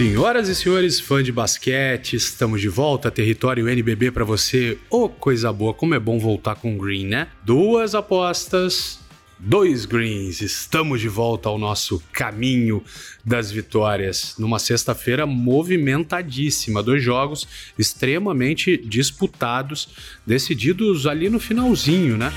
Senhoras e senhores, fã de basquete, estamos de volta, território NBB para você. Ô, oh, coisa boa, como é bom voltar com Green, né? Duas apostas, dois greens. Estamos de volta ao nosso caminho das vitórias numa sexta-feira movimentadíssima, dois jogos extremamente disputados, decididos ali no finalzinho, né?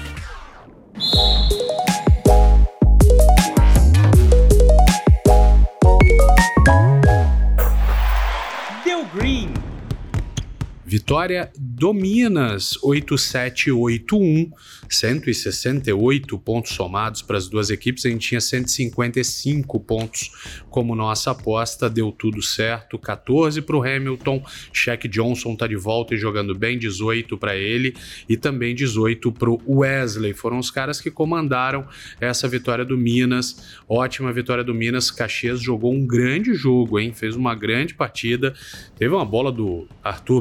Vitória do Minas, 8781, 168 pontos somados para as duas equipes. A gente tinha 155 pontos como nossa aposta, deu tudo certo. 14 para o Hamilton, Shaq Johnson está de volta e jogando bem, 18 para ele e também 18 para o Wesley. Foram os caras que comandaram essa vitória do Minas. Ótima vitória do Minas. Caxias jogou um grande jogo, hein? Fez uma grande partida. Teve uma bola do Arthur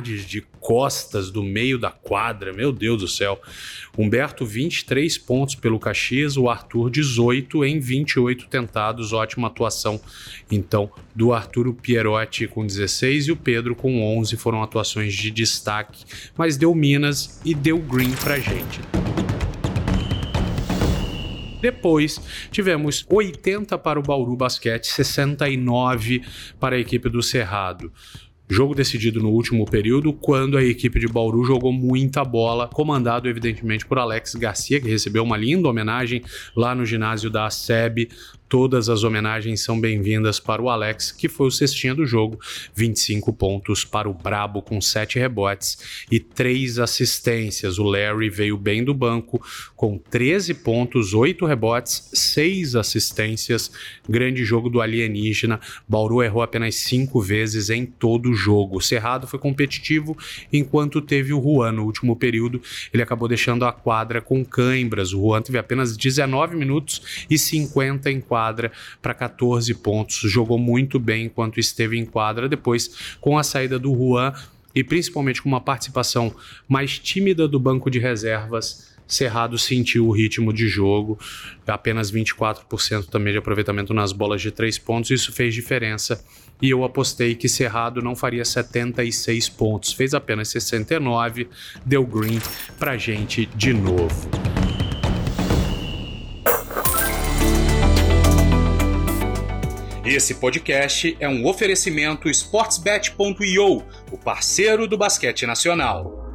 De costas do meio da quadra, meu Deus do céu. Humberto, 23 pontos pelo Caxias, o Arthur, 18 em 28 tentados, ótima atuação. Então, do Arthur, Pierotti com 16 e o Pedro com 11 foram atuações de destaque, mas deu Minas e deu Green pra gente. Depois tivemos 80 para o Bauru Basquete, 69 para a equipe do Cerrado. Jogo decidido no último período, quando a equipe de Bauru jogou muita bola, comandado evidentemente por Alex Garcia, que recebeu uma linda homenagem lá no ginásio da SEB Todas as homenagens são bem-vindas para o Alex, que foi o cestinha do jogo. 25 pontos para o Brabo com 7 rebotes e 3 assistências. O Larry veio bem do banco com 13 pontos, 8 rebotes, 6 assistências. Grande jogo do alienígena. Bauru errou apenas 5 vezes em todo o jogo. O Cerrado foi competitivo enquanto teve o Juan no último período. Ele acabou deixando a quadra com cãibras. O Juan teve apenas 19 minutos e 50 em quadra quadra para 14 pontos. Jogou muito bem enquanto esteve em quadra. Depois, com a saída do Juan e principalmente com uma participação mais tímida do banco de reservas, Cerrado sentiu o ritmo de jogo, apenas 24% também de aproveitamento nas bolas de três pontos, isso fez diferença. E eu apostei que Cerrado não faria 76 pontos, fez apenas 69, deu green pra gente de novo. Esse podcast é um oferecimento sportsbet.io, o parceiro do basquete nacional.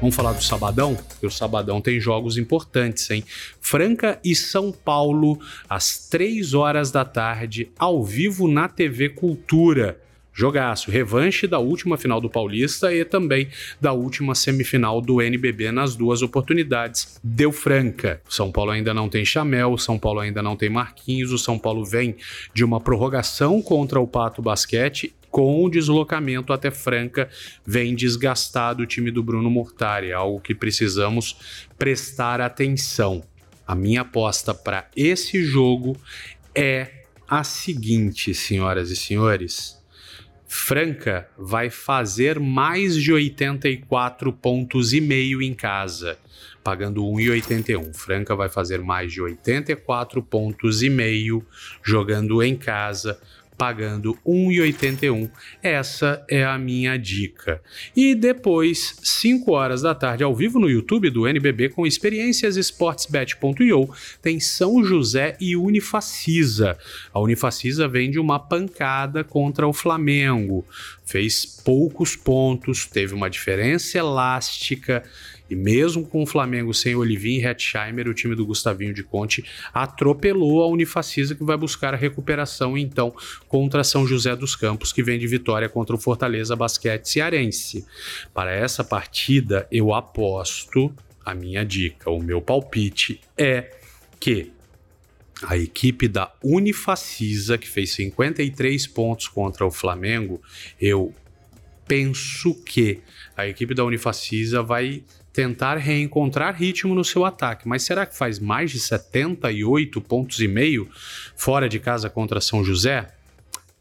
Vamos falar do Sabadão? Porque o Sabadão tem jogos importantes, hein? Franca e São Paulo, às 3 horas da tarde, ao vivo na TV Cultura. Jogaço, revanche da última final do Paulista e também da última semifinal do NBB nas duas oportunidades. Deu franca. São Paulo ainda não tem Chamel, São Paulo ainda não tem Marquinhos, o São Paulo vem de uma prorrogação contra o Pato Basquete com o deslocamento até Franca, vem desgastado o time do Bruno Mortari, algo que precisamos prestar atenção. A minha aposta para esse jogo é a seguinte, senhoras e senhores. Franca vai fazer mais de 84 pontos e meio em casa, pagando 1,81. Franca vai fazer mais de 84 pontos e meio jogando em casa, pagando 1,81. Essa é a minha dica. E depois, 5 horas da tarde, ao vivo no YouTube do NBB com experiências sportsbet.io, tem São José e Unifacisa. A Unifacisa vem de uma pancada contra o Flamengo. Fez poucos pontos, teve uma diferença elástica e mesmo com o Flamengo sem Olivinho e Hetzheimer, o time do Gustavinho de Conte atropelou a Unifacisa, que vai buscar a recuperação então contra São José dos Campos, que vem de vitória contra o Fortaleza Basquete Cearense. Para essa partida, eu aposto, a minha dica, o meu palpite é que a equipe da Unifacisa, que fez 53 pontos contra o Flamengo, eu penso que a equipe da Unifacisa vai tentar reencontrar ritmo no seu ataque. Mas será que faz mais de 78 pontos e meio fora de casa contra São José?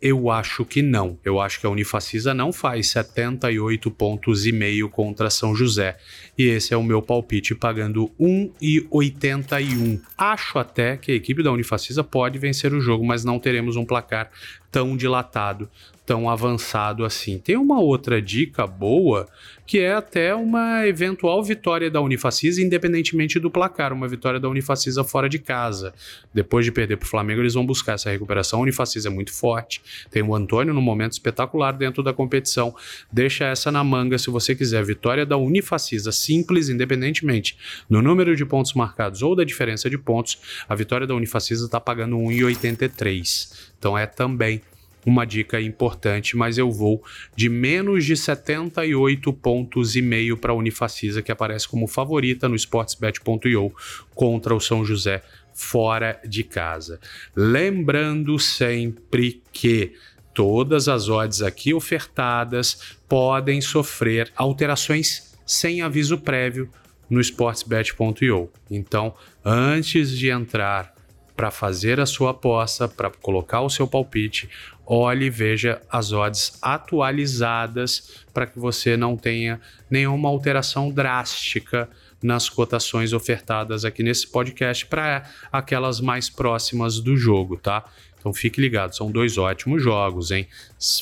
Eu acho que não. Eu acho que a Unifacisa não faz 78 pontos e meio contra São José. E esse é o meu palpite, pagando 1,81. Acho até que a equipe da Unifacisa pode vencer o jogo, mas não teremos um placar tão dilatado, tão avançado assim. Tem uma outra dica boa que é até uma eventual vitória da Unifacisa, independentemente do placar, uma vitória da Unifacisa fora de casa. Depois de perder para o Flamengo, eles vão buscar essa recuperação. A Unifacisa é muito forte, tem o Antônio num momento espetacular dentro da competição. Deixa essa na manga se você quiser. Vitória da Unifacisa, simples, independentemente no número de pontos marcados ou da diferença de pontos, a vitória da Unifacisa está pagando 1,83. Então é também uma dica importante, mas eu vou de menos de 78 pontos e meio para a Unifacisa, que aparece como favorita no sportsbet.io contra o São José fora de casa. Lembrando sempre que todas as odds aqui ofertadas podem sofrer alterações sem aviso prévio no sportsbet.io. Então, antes de entrar para fazer a sua aposta, para colocar o seu palpite, olhe e veja as odds atualizadas para que você não tenha nenhuma alteração drástica nas cotações ofertadas aqui nesse podcast para aquelas mais próximas do jogo, tá? Então fique ligado, são dois ótimos jogos, hein?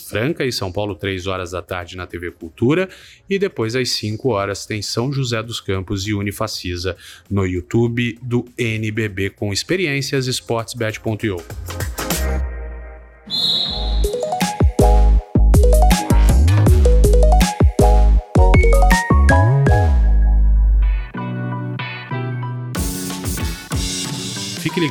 Franca e São Paulo, 3 horas da tarde na TV Cultura, e depois às 5 horas tem São José dos Campos e Unifacisa no YouTube do NBB com experiências esportesbet.io.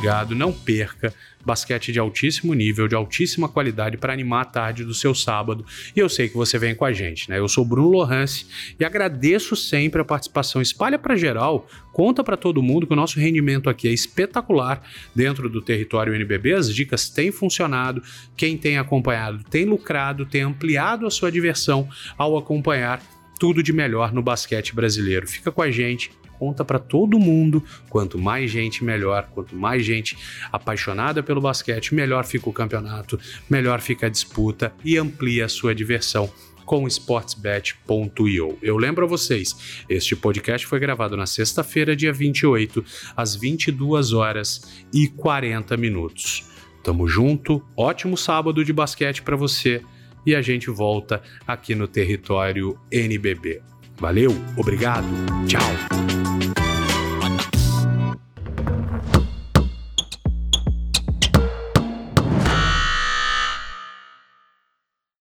ligado, não perca basquete de altíssimo nível, de altíssima qualidade para animar a tarde do seu sábado. E eu sei que você vem com a gente, né? Eu sou Bruno Lohance e agradeço sempre a participação. Espalha para geral, conta para todo mundo que o nosso rendimento aqui é espetacular dentro do território NBB. As dicas têm funcionado. Quem tem acompanhado tem lucrado, tem ampliado a sua diversão ao acompanhar tudo de melhor no basquete brasileiro. Fica com a gente conta para todo mundo. Quanto mais gente, melhor. Quanto mais gente apaixonada pelo basquete, melhor fica o campeonato, melhor fica a disputa e amplia a sua diversão com sportsbet.io. Eu lembro a vocês, este podcast foi gravado na sexta-feira, dia 28, às 22 horas e 40 minutos. Tamo junto, ótimo sábado de basquete para você e a gente volta aqui no território NBB. Valeu, obrigado, tchau.